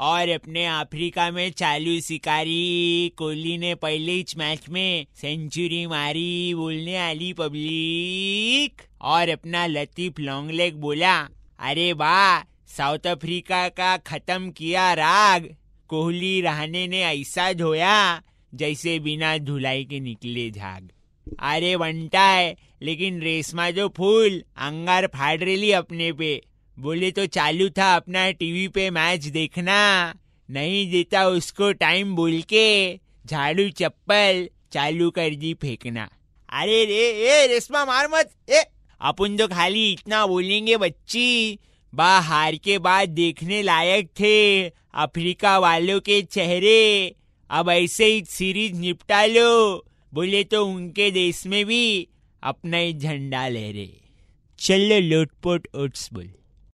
और अपने अफ्रीका में चालू शिकारी कोहली ने पहले ही मैच में सेंचुरी मारी, बोलने आली पब्लिक और अपना लतीफ लॉन्ग लेग बोला, अरे वाह, साउथ अफ्रीका का खत्म किया राग। कोहली रहने ने ऐसा धोया, जैसे बिना धुलाई के निकले झाग। अरे बनता है लेकिन रेशमा जो फूल, अंगार फाड़ रही अपने पे। बोले तो चालू था अपना टीवी पे मैच देखना। नहीं देता उसको टाइम बोल के। झाड़ू, चप्पल, चालू कर दी फेंकना। अरे रे, ए, रेशमा, मार मत। ए, अपन तो खाली इतना बोलेंगे, बच्ची। बा, हार के बाद देखने लायक थे अफ्रीका वालों के चेहरे। अब ऐसे ही सीरीज़ निपटा लो। बोले तो उनके देश में भी अपना ही झंडा लहरे। चलो, लोटपोट ओट्स बोल।